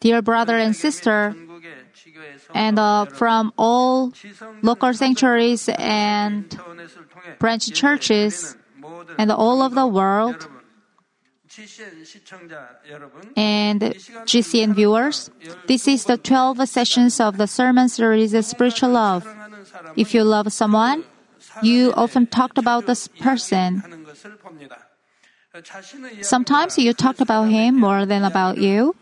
Dear brother and sister, and uh, from all local sanctuaries and branch churches and all of the world, and GCN viewers, this is the 12 sessions of the sermon series Spiritual Love. If you love someone, you often talked about this person. Sometimes you talked about him more than about you.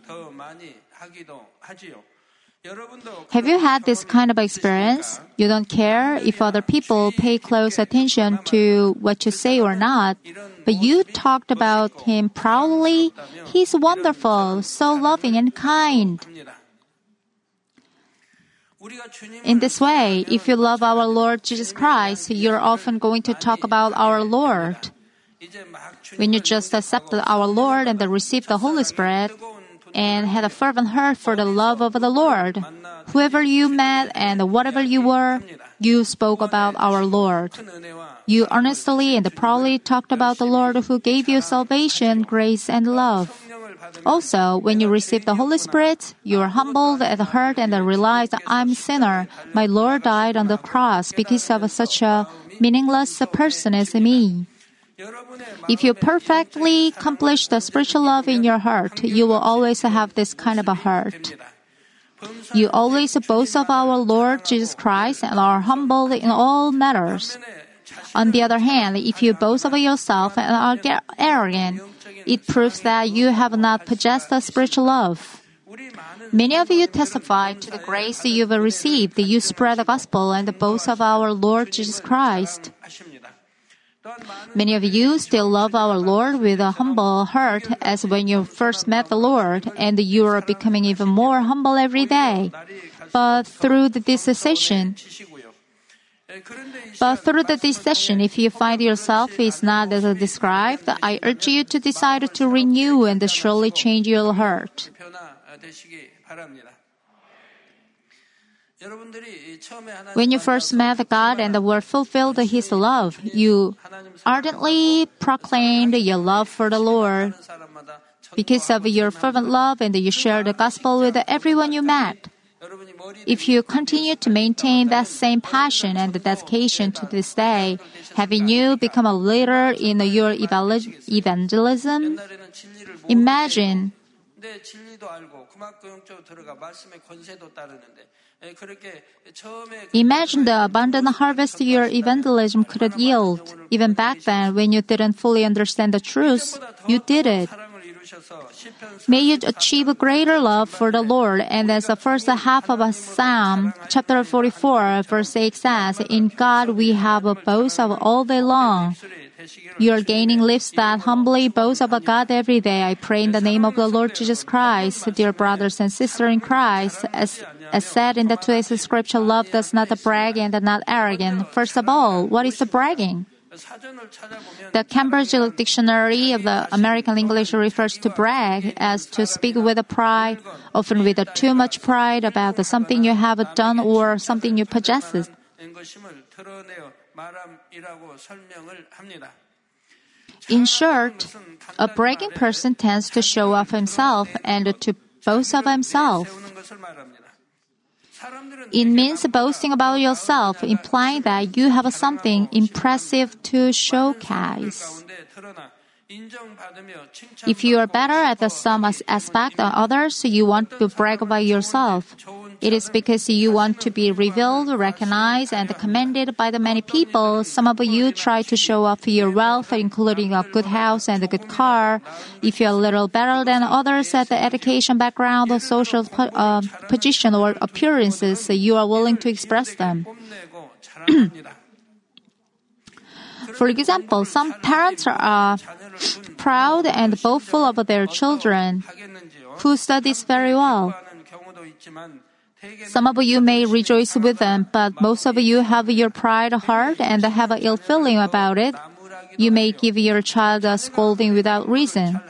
Have you had this kind of experience? You don't care if other people pay close attention to what you say or not, but you talked about him proudly. He's wonderful, so loving and kind. In this way, if you love our Lord Jesus Christ, you're often going to talk about our Lord. When you just accepted our Lord and received the Holy Spirit, and had a fervent heart for the love of the Lord. Whoever you met and whatever you were, you spoke about our Lord. You earnestly and proudly talked about the Lord who gave you salvation, grace, and love. Also, when you receive the Holy Spirit, you are humbled at heart and realize I'm sinner. My Lord died on the cross because of such a meaningless person as me. If you perfectly accomplish the spiritual love in your heart, you will always have this kind of a heart. You always boast of our Lord Jesus Christ and are humble in all matters. On the other hand, if you boast of yourself and are arrogant, it proves that you have not possessed the spiritual love. Many of you testify to the grace you've received. You spread the gospel and boast of our Lord Jesus Christ. Many of you still love our Lord with a humble heart as when you first met the Lord, and you are becoming even more humble every day. But through this session, but through the session, if you find yourself is not as described, I urge you to decide to renew and surely change your heart. When you first met God and were fulfilled His love, you ardently proclaimed your love for the Lord. Because of your fervent love and you shared the gospel with everyone you met. If you continue to maintain that same passion and dedication to this day, having you become a leader in your evangelism, imagine Imagine the abundant harvest your evangelism could yield. Even back then, when you didn't fully understand the truth, you did it. May you achieve a greater love for the Lord. And as the first half of a Psalm chapter 44 verse 8 says, In God we have a boast of all day long. You are gaining lips that humbly boast about God every day. I pray in the name of the Lord Jesus Christ, dear brothers and sisters in Christ. As, as said in the today's scripture, love does not brag and not arrogant. First of all, what is the bragging? The Cambridge Dictionary of the American English refers to brag as to speak with a pride, often with too much pride about something you have done or something you possess. In short, a bragging person tends to show off himself and to boast of himself. It means boasting about yourself, implying that you have something impressive to showcase. If you are better at some aspect than others, you want to brag about yourself. It is because you want to be revealed, recognized, and commended by the many people. Some of you try to show off your wealth, including a good house and a good car. If you're a little better than others at the education background, or social uh, position, or appearances, you are willing to express them. For example, some parents are proud and boastful of their children who studies very well. Some of you may rejoice with them, but most of you have your pride heart and have an ill feeling about it. You may give your child a scolding without reason.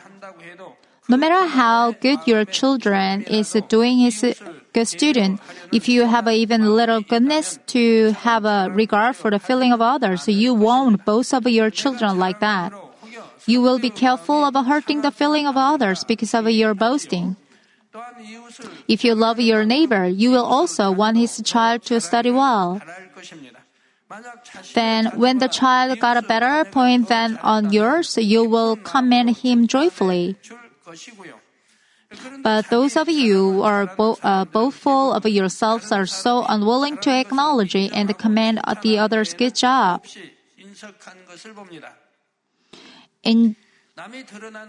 No matter how good your children is doing his good student, if you have even little goodness to have a regard for the feeling of others, you won't boast of your children like that. You will be careful about hurting the feeling of others because of your boasting. If you love your neighbor, you will also want his child to study well. Then, when the child got a better point than on yours, you will commend him joyfully. But those of you who are bo- uh, boastful of yourselves are so unwilling to acknowledge and commend the other's good job. In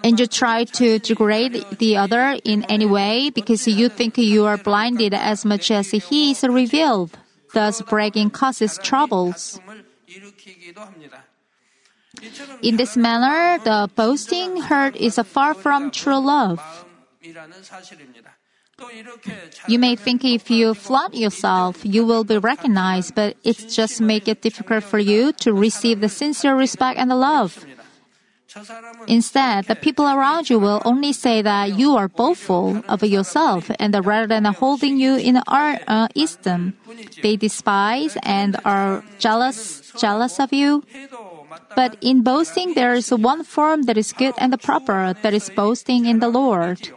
and you try to degrade the other in any way because you think you are blinded as much as he is revealed, thus bragging causes troubles. In this manner, the boasting hurt is far from true love. You may think if you flaunt yourself, you will be recognized, but it just makes it difficult for you to receive the sincere respect and the love. Instead, the people around you will only say that you are boastful of yourself, and rather than holding you in our uh, esteem, they despise and are jealous, jealous of you. But in boasting, there is one form that is good and proper, that is boasting in the Lord.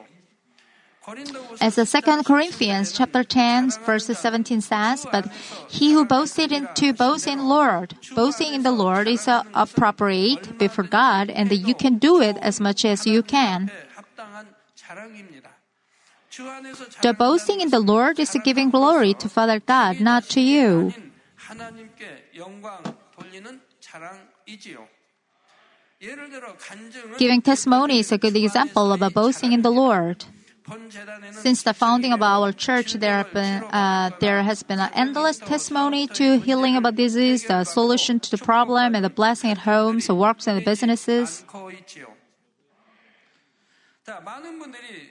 As the second Corinthians chapter 10 verse 17 says, but he who boasted in, to boast in Lord, boasting in the Lord is uh, appropriate before God and you can do it as much as you can. The boasting in the Lord is giving glory to Father God, not to you. Giving testimony is a good example of a boasting in the Lord. Since the founding of our church, there, been, uh, there has been an endless testimony to healing of a disease, the solution to the problem, and the blessing at homes, so works, and businesses.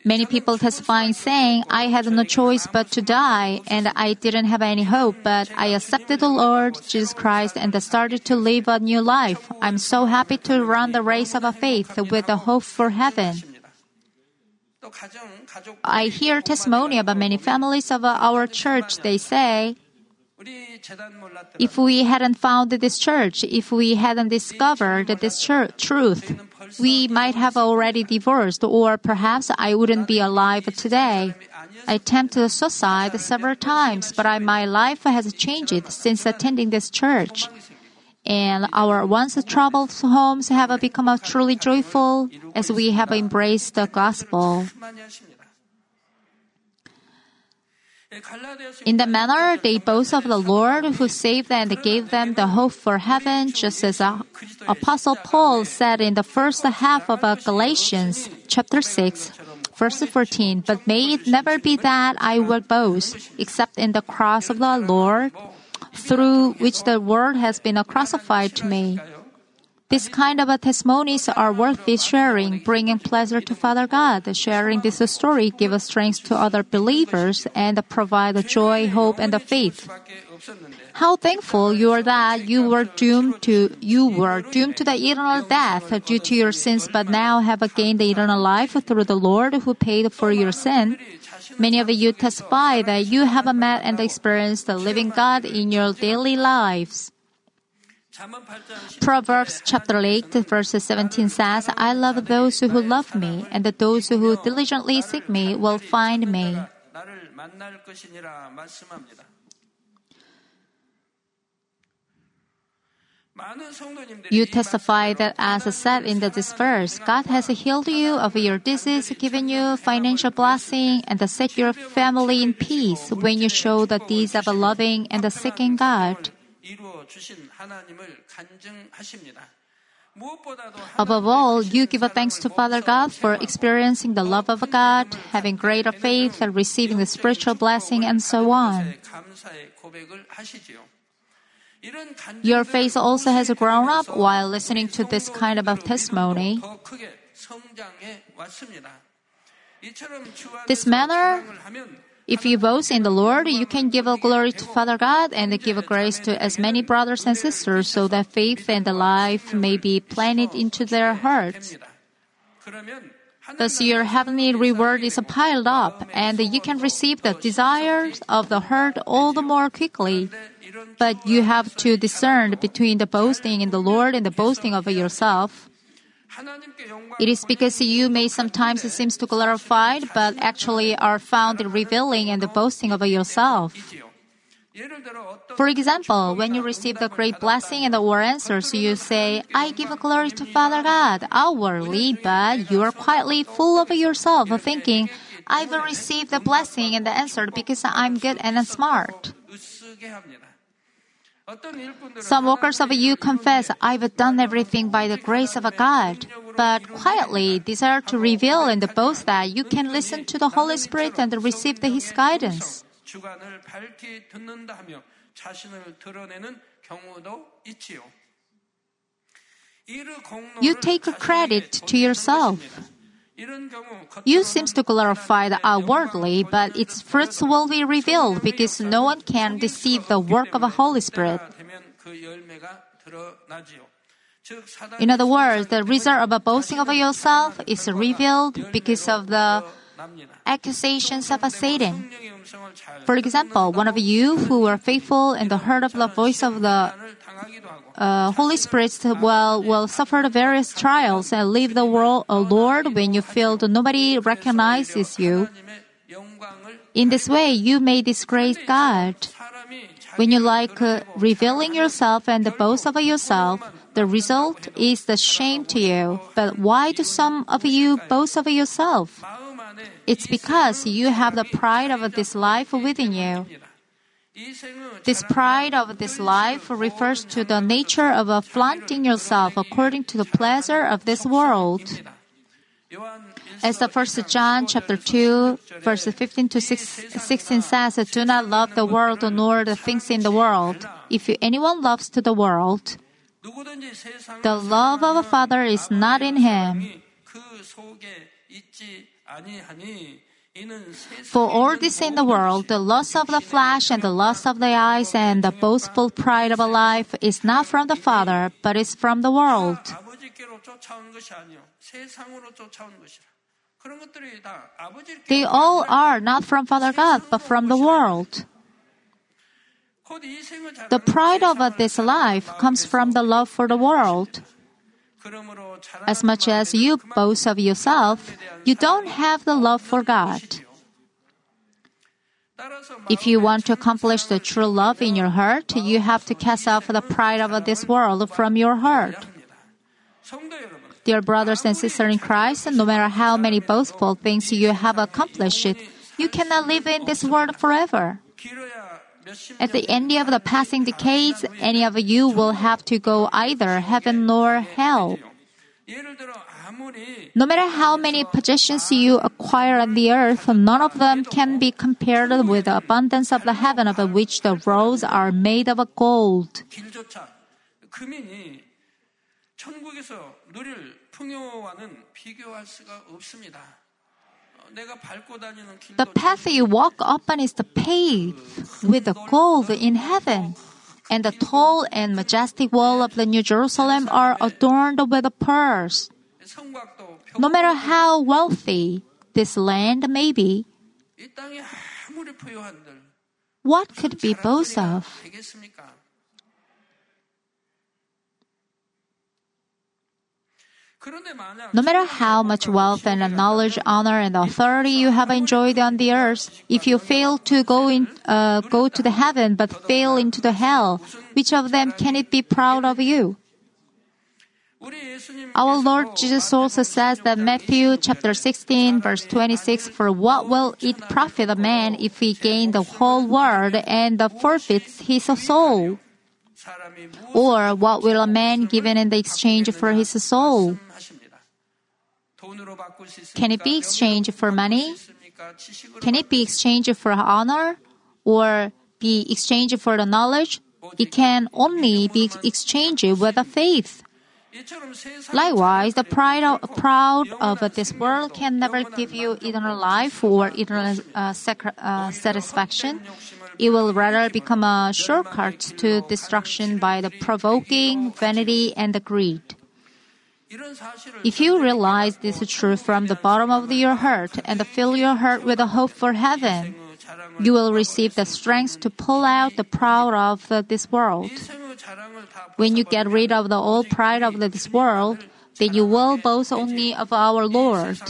Many people testifying saying, I had no choice but to die, and I didn't have any hope, but I accepted the Lord Jesus Christ and started to live a new life. I'm so happy to run the race of a faith with a hope for heaven. I hear testimony about many families of our church. They say, if we hadn't found this church, if we hadn't discovered this truth, we might have already divorced, or perhaps I wouldn't be alive today. I attempted suicide several times, but I, my life has changed since attending this church and our once troubled homes have become truly joyful as we have embraced the gospel. In the manner they boast of the Lord who saved and gave them the hope for heaven, just as Apostle Paul said in the first half of Galatians chapter 6, verse 14. But may it never be that I will boast, except in the cross of the Lord through which the world has been crucified to me. This kind of testimonies are worthy sharing, bringing pleasure to Father God. Sharing this story gives strength to other believers and provide joy, hope, and faith. How thankful you are that you were doomed to you were doomed to the eternal death due to your sins, but now have gained the eternal life through the Lord who paid for your sin. Many of you testify that you have met and experienced the living God in your daily lives. Proverbs chapter 8, verse 17 says, I love those who love me, and those who diligently seek me will find me. You testify that as I said in the discourse, God has healed you of your disease, given you financial blessing, and set your family in peace when you show the deeds of a loving and a seeking God. Above all, you give a thanks to Father God for experiencing the love of God, having greater faith, and receiving the spiritual blessing, and so on. Your faith also has grown up while listening to this kind of a testimony. This manner, if you boast in the Lord, you can give a glory to Father God and give grace to as many brothers and sisters so that faith and life may be planted into their hearts. Thus, your heavenly reward is piled up, and you can receive the desires of the heart all the more quickly. But you have to discern between the boasting in the Lord and the boasting of yourself. It is because you may sometimes seem to glorify, but actually are found revealing and the boasting of yourself. For example, when you receive the great blessing and the our answers, you say, I give glory to Father God, outwardly, but you are quietly full of yourself, thinking, I've received the blessing and the answer because I'm good and smart. Some workers of you confess, I've done everything by the grace of God, but quietly desire to reveal and boast that you can listen to the Holy Spirit and receive His guidance. You take credit to yourself. You seems to glorify the uh, outwardly, but its fruits will be revealed because no one can deceive the work of the Holy Spirit. In other words, the result of a boasting of yourself is revealed because of the accusations of Satan. For example, one of you who were faithful and the heard of the voice of the uh, Holy Spirit will, will suffer various trials and leave the world, uh, Lord, when you feel that nobody recognizes you. In this way, you may disgrace God. When you like uh, revealing yourself and the boast of yourself, the result is the shame to you. But why do some of you boast of yourself? It's because you have the pride of this life within you. This pride of this life refers to the nature of flaunting yourself according to the pleasure of this world. As the first John chapter 2 verse 15 to 16 says, do not love the world nor the things in the world. If anyone loves to the world, the love of a father is not in him. For all this in the world, the lust of the flesh and the lust of the eyes and the boastful pride of a life is not from the Father, but is from the world. They all are not from Father God, but from the world. The pride of this life comes from the love for the world. As much as you boast of yourself, you don't have the love for God. If you want to accomplish the true love in your heart, you have to cast off the pride of this world from your heart. Dear brothers and sisters in Christ, no matter how many boastful things you have accomplished, you cannot live in this world forever. 길어야 몇십 At the end of the passing decades, any of you will have to go either heaven nor hell. 예를 들어 아무리 No matter how many possessions you acquire on the earth, none of them can be compared with the abundance of the heaven of which the roads are made of gold. 길조차 금이 천국에서 누릴 풍요와는 비교할 수가 없습니다. The path you walk upon is the paved with the gold in heaven. And the tall and majestic wall of the New Jerusalem are adorned with the pearls. No matter how wealthy this land may be, what could be boast of? No matter how much wealth and knowledge, honor and authority you have enjoyed on the earth, if you fail to go in, uh, go to the heaven but fail into the hell, which of them can it be proud of you? Our Lord Jesus also says that Matthew chapter 16 verse 26, for what will it profit a man if he gain the whole world and forfeits his soul? Or what will a man given in the exchange for his soul? Can it be exchanged for money? Can it be exchanged for honor or be exchanged for the knowledge? It can only be exchanged with the faith. Likewise, the pride of, proud of this world can never give you eternal life or eternal uh, uh, satisfaction. It will rather become a shortcut to destruction by the provoking vanity and the greed. If you realize this truth from the bottom of your heart and fill your heart with a hope for heaven, you will receive the strength to pull out the proud of this world. When you get rid of the old pride of this world, then you will boast only of our Lord.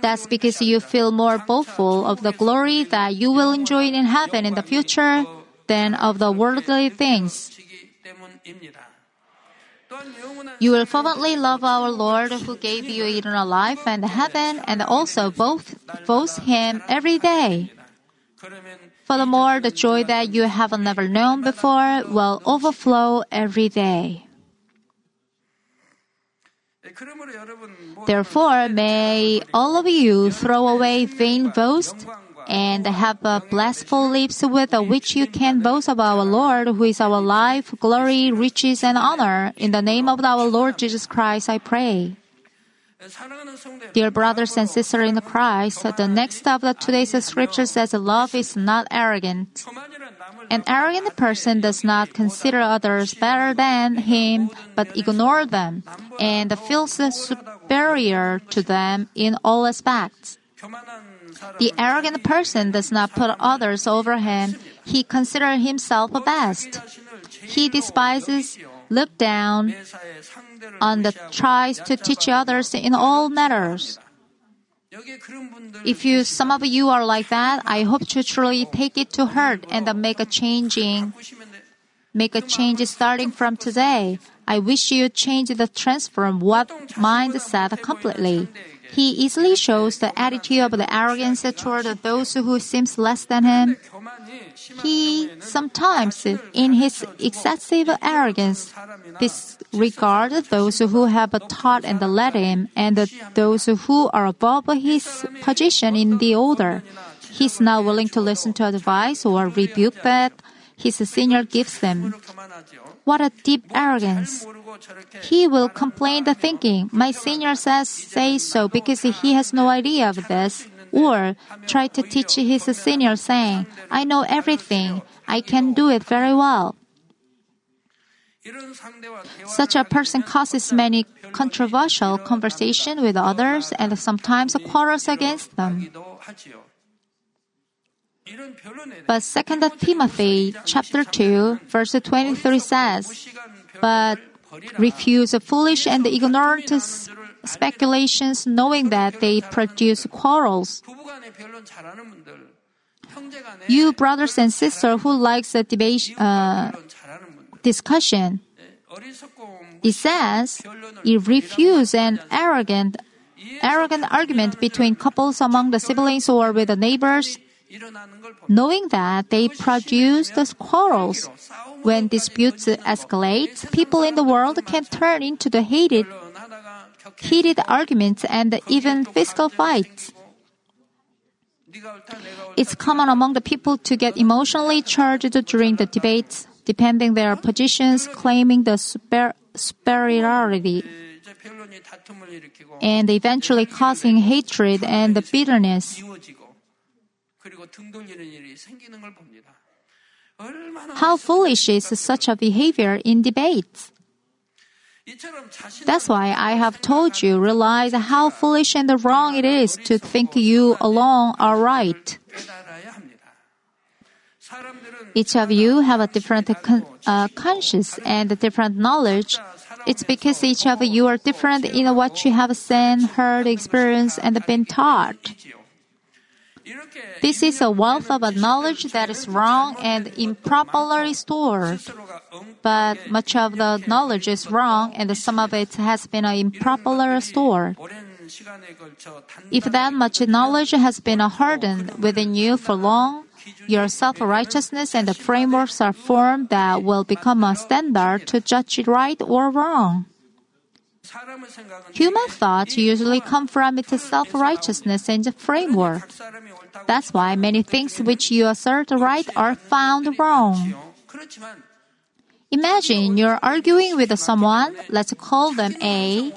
That's because you feel more boastful of the glory that you will enjoy in heaven in the future than of the worldly things. You will fervently love our Lord who gave you eternal life and heaven and also both boast Him every day. Furthermore, the joy that you have never known before will overflow every day. Therefore, may all of you throw away vain boast and have blissful lips with which you can boast of our Lord, who is our life, glory, riches, and honor. In the name of our Lord Jesus Christ, I pray. Dear brothers and sisters in Christ, the next of the today's scripture says love is not arrogant. An arrogant person does not consider others better than him, but ignore them and feels superior to them in all aspects. The arrogant person does not put others over him. He considers himself best. He despises, looks down and tries to teach others in all matters. If you, some of you are like that, I hope to truly take it to heart and make a changing, make a change starting from today. I wish you change the transform what mindset completely. He easily shows the attitude of the arrogance toward those who seems less than him. He sometimes, in his excessive arrogance, disregards those who have taught and led him and those who are above his position in the order. He is not willing to listen to advice or rebuke, that his senior gives them. What a deep arrogance! He will complain the thinking, my senior says say so because he has no idea of this, or try to teach his senior saying, I know everything, I can do it very well. Such a person causes many controversial conversation with others and sometimes quarrels against them. But 2 Timothy chapter 2 verse 23 says, But refuse foolish and ignorant speculations knowing that they produce quarrels. You brothers and sisters who likes a debate, uh, discussion, it says, "It refuse an arrogant, arrogant argument between couples among the siblings or with the neighbors. Knowing that they produce the quarrels. When disputes escalate, people in the world can turn into the heated, heated arguments and even physical fights. It's common among the people to get emotionally charged during the debates, defending their positions, claiming the superiority, and eventually causing hatred and bitterness. How foolish is such a behavior in debates? That's why I have told you realize how foolish and wrong it is to think you alone are right. Each of you have a different con- uh, conscience and a different knowledge. It's because each of you are different in what you have seen, heard, experienced, and been taught. This is a wealth of a knowledge that is wrong and improperly stored. But much of the knowledge is wrong and some of it has been improperly stored. If that much knowledge has been hardened within you for long, your self righteousness and the frameworks are formed that will become a standard to judge right or wrong. Human thoughts usually come from its self righteousness and framework. That's why many things which you assert right are found wrong. Imagine you're arguing with someone, let's call them A.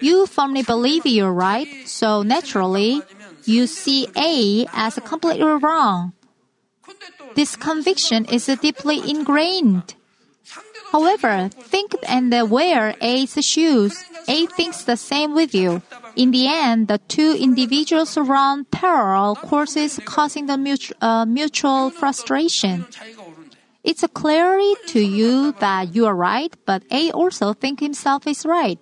You firmly believe you're right, so naturally, you see A as completely wrong. This conviction is deeply ingrained. However, think and wear A's shoes. A thinks the same with you. In the end, the two individuals run parallel courses, causing the mutual, uh, mutual frustration. It's clearly to you that you are right, but A also thinks himself is right.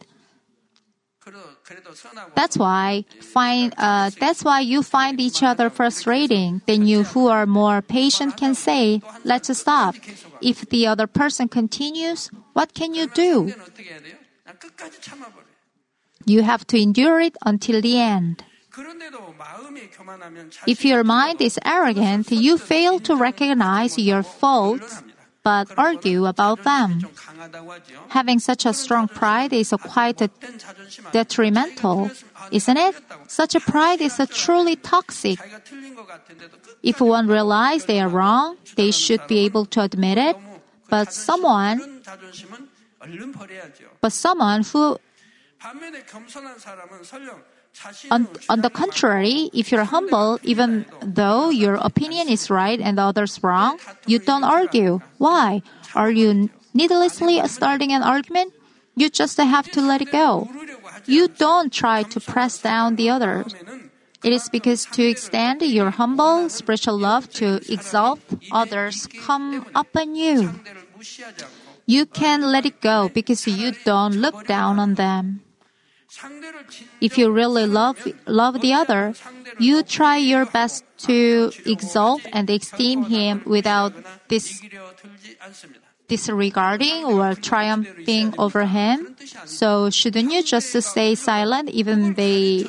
That's why find uh, that's why you find each other frustrating. Then you who are more patient can say, "Let's stop." If the other person continues, what can you do? You have to endure it until the end. If your mind is arrogant, you fail to recognize your faults but argue about them. Having such a strong pride is quite detrimental, isn't it? Such a pride is truly toxic. If one realizes they are wrong, they should be able to admit it. But someone, but someone who on, on the contrary, if you're humble, even though your opinion is right and others wrong, you don't argue. Why? Are you needlessly starting an argument? You just have to let it go. You don't try to press down the others. It is because to extend your humble spiritual love to exalt others come upon you. You can let it go because you don't look down on them. If you really love, love the other, you try your best to exalt and esteem him without disregarding or triumphing over him. So shouldn't you just stay silent even they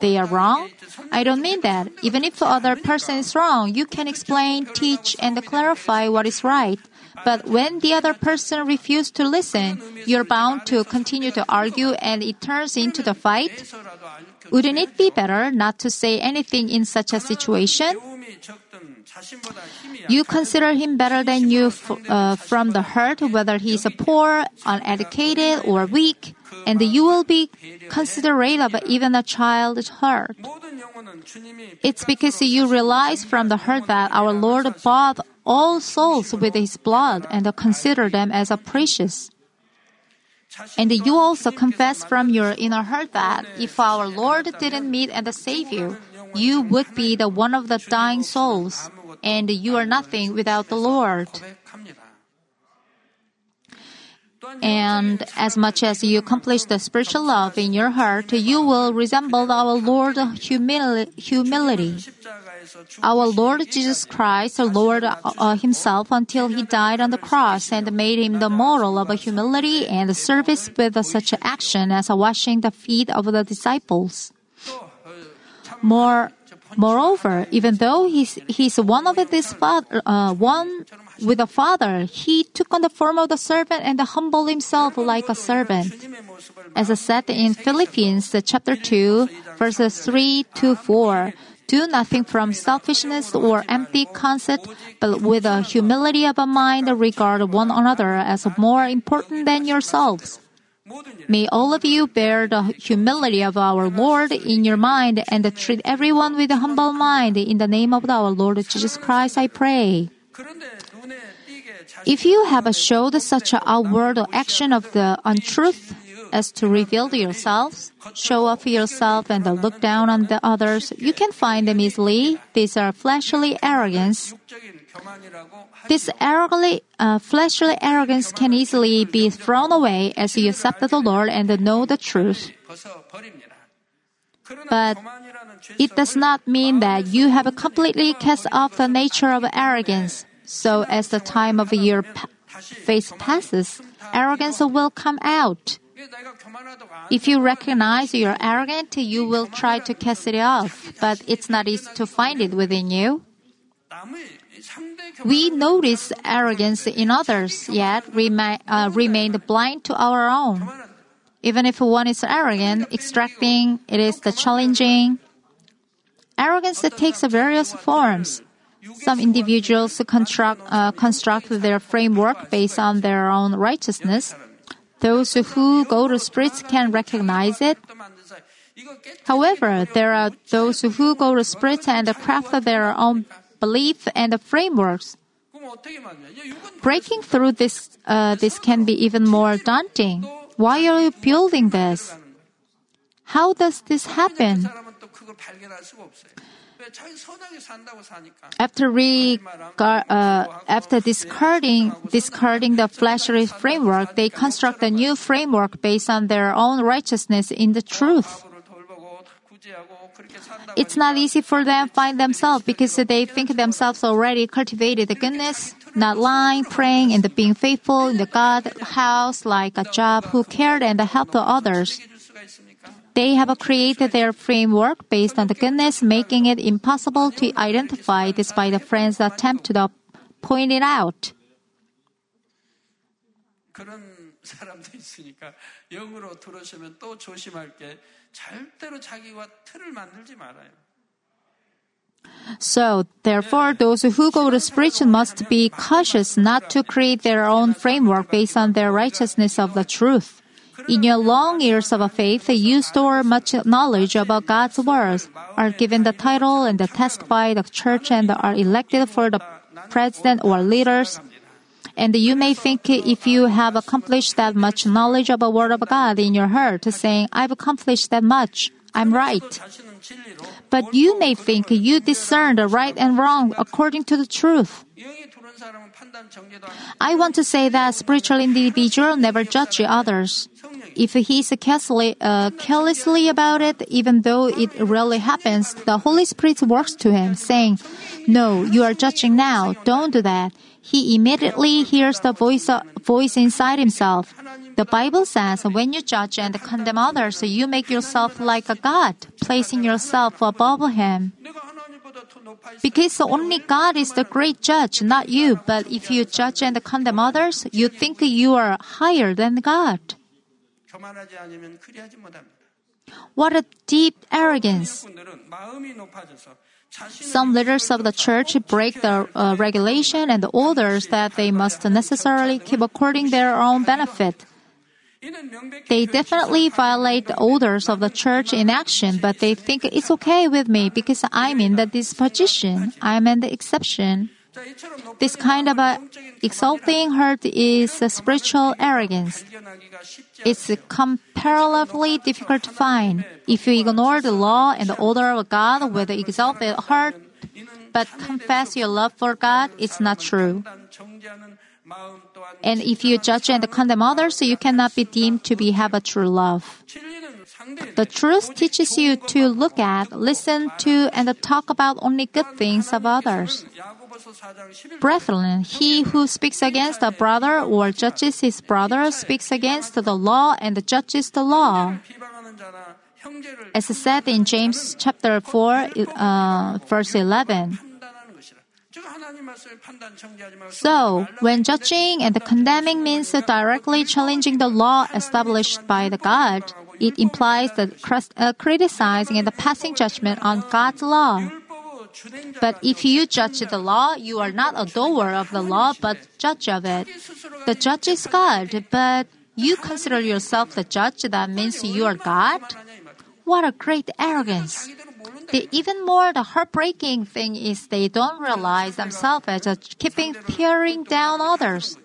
they are wrong? I don't mean that. Even if the other person is wrong, you can explain, teach, and clarify what is right. But when the other person refuses to listen, you're bound to continue to argue and it turns into the fight. Wouldn't it be better not to say anything in such a situation? You consider him better than you f- uh, from the hurt, whether he is poor, uneducated, or weak, and you will be considerate of even a child's hurt. It's because you realize from the hurt that our Lord bought all souls with his blood and consider them as precious. And you also confess from your inner heart that if our Lord didn't meet and save you, you would be the one of the dying souls, and you are nothing without the Lord. And as much as you accomplish the spiritual love in your heart, you will resemble our Lord humili- humility. Our Lord Jesus Christ lowered uh, himself until he died on the cross and made him the model of humility and service with such action as washing the feet of the disciples. More Moreover, even though he's, he's one of his father, uh, one with the Father, he took on the form of the servant and humbled himself like a servant. As I said in Philippians chapter 2, verses 3 to 4, do nothing from selfishness or empty conceit, but with a humility of a mind regard one another as more important than yourselves. May all of you bear the humility of our Lord in your mind and treat everyone with a humble mind in the name of our Lord Jesus Christ, I pray. If you have showed such an outward action of the untruth as to reveal yourselves, show off yourself, and look down on the others, you can find them easily. These are fleshly arrogance. This arrogantly, uh, fleshly arrogance can easily be thrown away as you accept the Lord and know the truth. But it does not mean that you have completely cast off the nature of arrogance. So as the time of your phase faith passes, arrogance will come out. If you recognize you're arrogant, you will try to cast it off, but it's not easy to find it within you. We notice arrogance in others, yet remain, uh, remain blind to our own. Even if one is arrogant, extracting, it is the challenging. Arrogance takes various forms. Some individuals construct, uh, construct their framework based on their own righteousness. Those who go to spirits can recognize it. However, there are those who go to spirits and craft their own belief and frameworks. Breaking through this, uh, this can be even more daunting. Why are you building this? How does this happen? After, regard, uh, after discarding, discarding the fleshly framework, they construct a new framework based on their own righteousness in the truth. It's not easy for them to find themselves because they think themselves already cultivated the goodness, not lying, praying, and being faithful in the God house like a Job who cared and helped others. 해줄 수가 있습니까? They have created their framework based on the goodness, making it impossible to identify despite the friends' attempt to point it out. 그런 사람도 있으니까 영으로 들어오시면 또 조심할 게 절대로 자기와 틀을 만들지 말아요. So, therefore, those who go to spiritual must be cautious not to create their own framework based on their righteousness of the truth. In your long years of faith, you store much knowledge about God's words, are given the title and the task by the church, and are elected for the president or leaders. And you may think if you have accomplished that much knowledge of the Word of God in your heart, saying, I've accomplished that much, I'm right. But you may think you discern the right and wrong according to the truth. I want to say that spiritual individual never judge others. If he is carelessly, uh, carelessly about it, even though it rarely happens, the Holy Spirit works to him, saying, "No, you are judging now. Don't do that." He immediately hears the voice uh, voice inside himself. The Bible says, "When you judge and condemn others, you make yourself like a god, placing yourself above him." Because only God is the great judge, not you. But if you judge and condemn others, you think you are higher than God. What a deep arrogance. Some leaders of the church break the uh, regulation and the orders that they must necessarily keep according their own benefit. They definitely violate the orders of the church in action, but they think it's okay with me because I'm in the disposition. I'm in the exception. This kind of a exalting hurt is a spiritual arrogance. It's comparatively difficult to find. If you ignore the law and the order of God with the exalted heart, but confess your love for God, it's not true. And if you judge and condemn others, you cannot be deemed to be have a true love. The truth teaches you to look at, listen to, and talk about only good things of others. Brethren, he who speaks against a brother or judges his brother speaks against the law and judges the law. As said in James chapter 4, uh, verse 11. So, when judging and condemning means directly challenging the law established by the God, it implies the uh, criticizing and the passing judgment on God's law. But if you judge the law, you are not a doer of the law, but judge of it. The judge is God, but you consider yourself the judge, that means you are God? What a great arrogance! The even more the heartbreaking thing is they don't realize themselves as keeping tearing down others.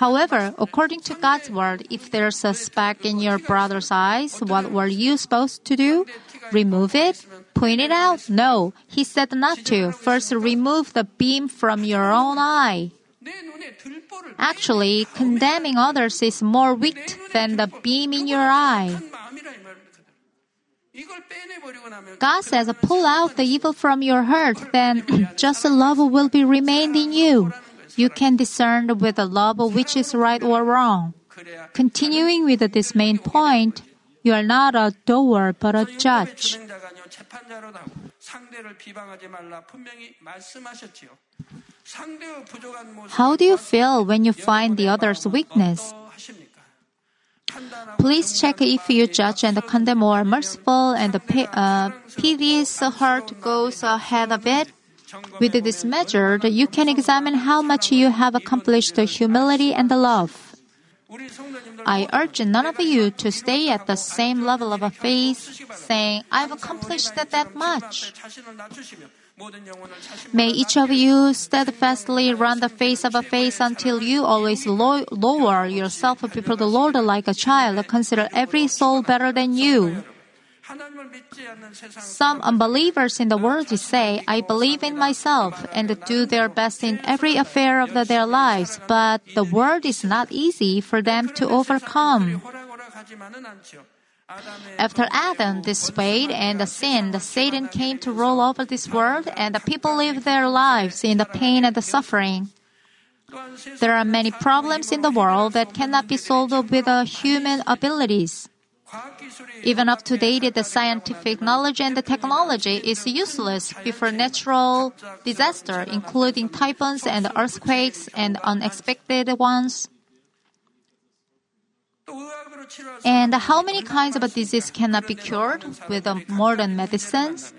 However, according to God's word, if there's a speck in your brother's eyes, what were you supposed to do? Remove it? Point it out? No, he said not to. First, remove the beam from your own eye. Actually, condemning others is more wicked than the beam in your eye. God says, Pull out the evil from your heart, then just love will be remained in you. You can discern with the love which is right or wrong. Continuing with this main point, you are not a doer but a judge. How do you feel when you find the other's weakness? Please check if you judge and condemn or merciful and the uh, heart goes ahead of it. With this measure, you can examine how much you have accomplished the humility and the love. I urge none of you to stay at the same level of a faith, saying, I've accomplished that much. May each of you steadfastly run the face of a face until you always lo- lower yourself before the Lord like a child. Consider every soul better than you. Some unbelievers in the world say, I believe in myself, and do their best in every affair of their lives, but the world is not easy for them to overcome. After Adam disobeyed and sinned, Satan came to rule over this world, and the people live their lives in the pain and the suffering. There are many problems in the world that cannot be solved with the human abilities. Even up to date, the scientific knowledge and the technology is useless before natural disaster, including typhoons and earthquakes and unexpected ones. And how many kinds of a disease cannot be cured with um, modern medicines?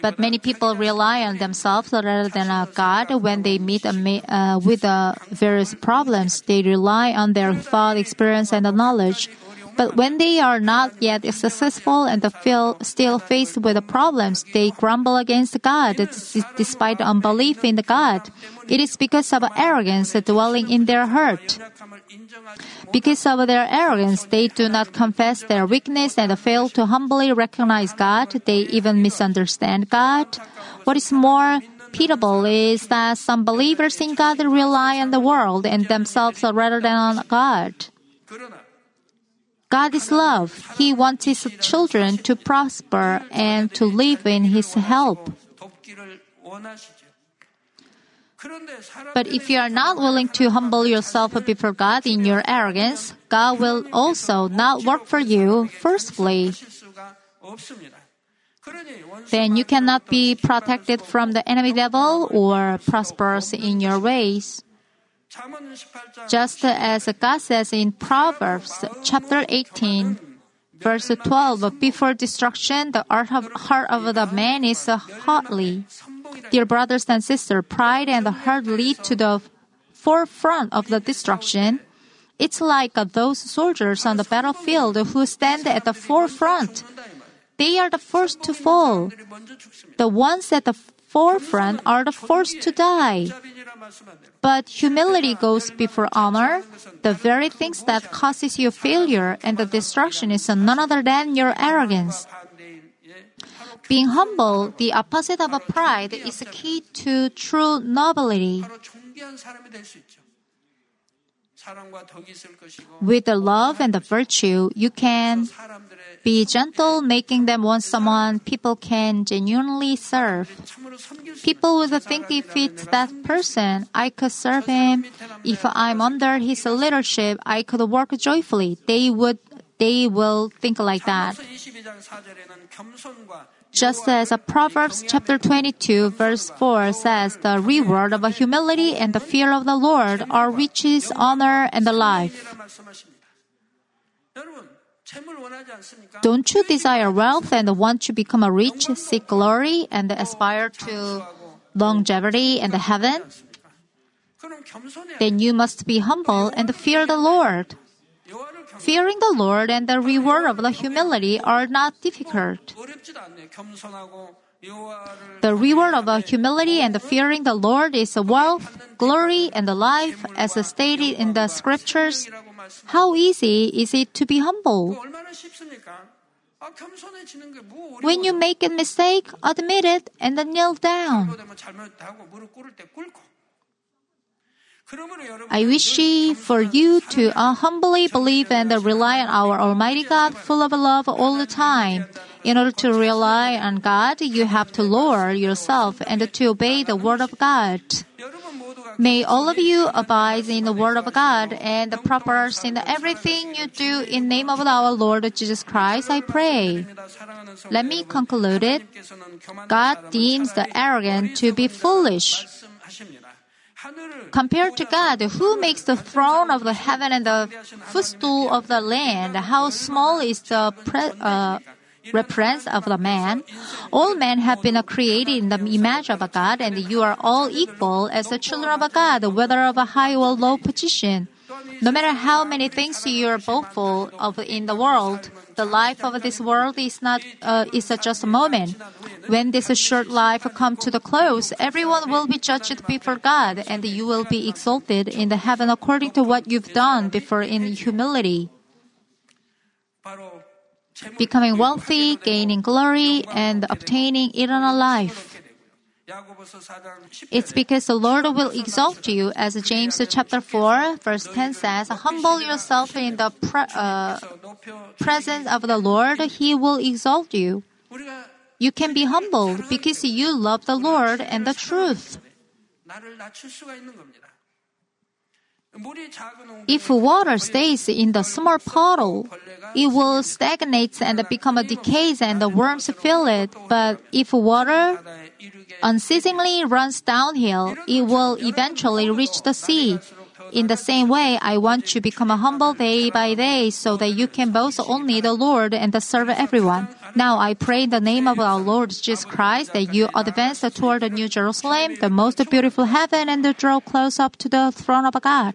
But many people rely on themselves rather than on God when they meet uh, uh, with uh, various problems. They rely on their thought, experience, and knowledge. But when they are not yet successful and feel still faced with the problems, they grumble against God despite unbelief in God. It is because of arrogance dwelling in their heart. Because of their arrogance, they do not confess their weakness and fail to humbly recognize God. They even misunderstand God. What is more, pitiable is that some believers in God rely on the world and themselves rather than on God. God is love. He wants his children to prosper and to live in his help. But if you are not willing to humble yourself before God in your arrogance, God will also not work for you firstly. Then you cannot be protected from the enemy devil or prosperous in your ways. Just as God says in Proverbs chapter 18, verse 12, before destruction, the heart of the man is hotly. Dear brothers and sisters, pride and the heart lead to the forefront of the destruction. It's like those soldiers on the battlefield who stand at the forefront. They are the first to fall. The ones at the forefront are the first to die. But humility goes before honor. The very things that causes you failure and the destruction is none other than your arrogance. Being humble, the opposite of a pride, is a key to true nobility. With the love and the virtue, you can be gentle, making them want someone people can genuinely serve. People would think if it's that person, I could serve him. If I'm under his leadership, I could work joyfully. They would they will think like that. Just as Proverbs chapter 22 verse 4 says, the reward of humility and the fear of the Lord are riches, honor, and life. Don't you desire wealth and want to become a rich, seek glory, and aspire to longevity and heaven? Then you must be humble and fear the Lord. Fearing the Lord and the reward of the humility are not difficult. The reward of the humility and the fearing the Lord is wealth, glory, and life, as stated in the scriptures. How easy is it to be humble? When you make a mistake, admit it and kneel down. I wish for you to uh, humbly believe and rely on our Almighty God, full of love all the time. In order to rely on God, you have to lower yourself and to obey the Word of God. May all of you abide in the Word of God and prosper in everything you do. In name of our Lord Jesus Christ, I pray. Let me conclude it. God deems the arrogant to be foolish. Compared to God, who makes the throne of the heaven and the footstool of the land, how small is the pre- uh, reference of the man? All men have been created in the image of a God, and you are all equal as the children of a God, whether of a high or low position. No matter how many things you are boastful of in the world, the life of this world is not uh, is just a moment. When this short life comes to the close, everyone will be judged before God, and you will be exalted in the heaven according to what you've done before in humility. becoming wealthy, gaining glory, and obtaining eternal life. It's because the Lord will exalt you, as James chapter 4, verse 10 says, Humble yourself in the pre- uh, presence of the Lord, he will exalt you. You can be humbled because you love the Lord and the truth. If water stays in the small puddle, it will stagnate and become decays and the worms fill it. But if water unceasingly runs downhill, it will eventually reach the sea. In the same way, I want to become humble day by day so that you can boast only the Lord and serve everyone. Now I pray in the name of our Lord Jesus Christ that you advance toward the New Jerusalem, the most beautiful heaven, and draw close up to the throne of God.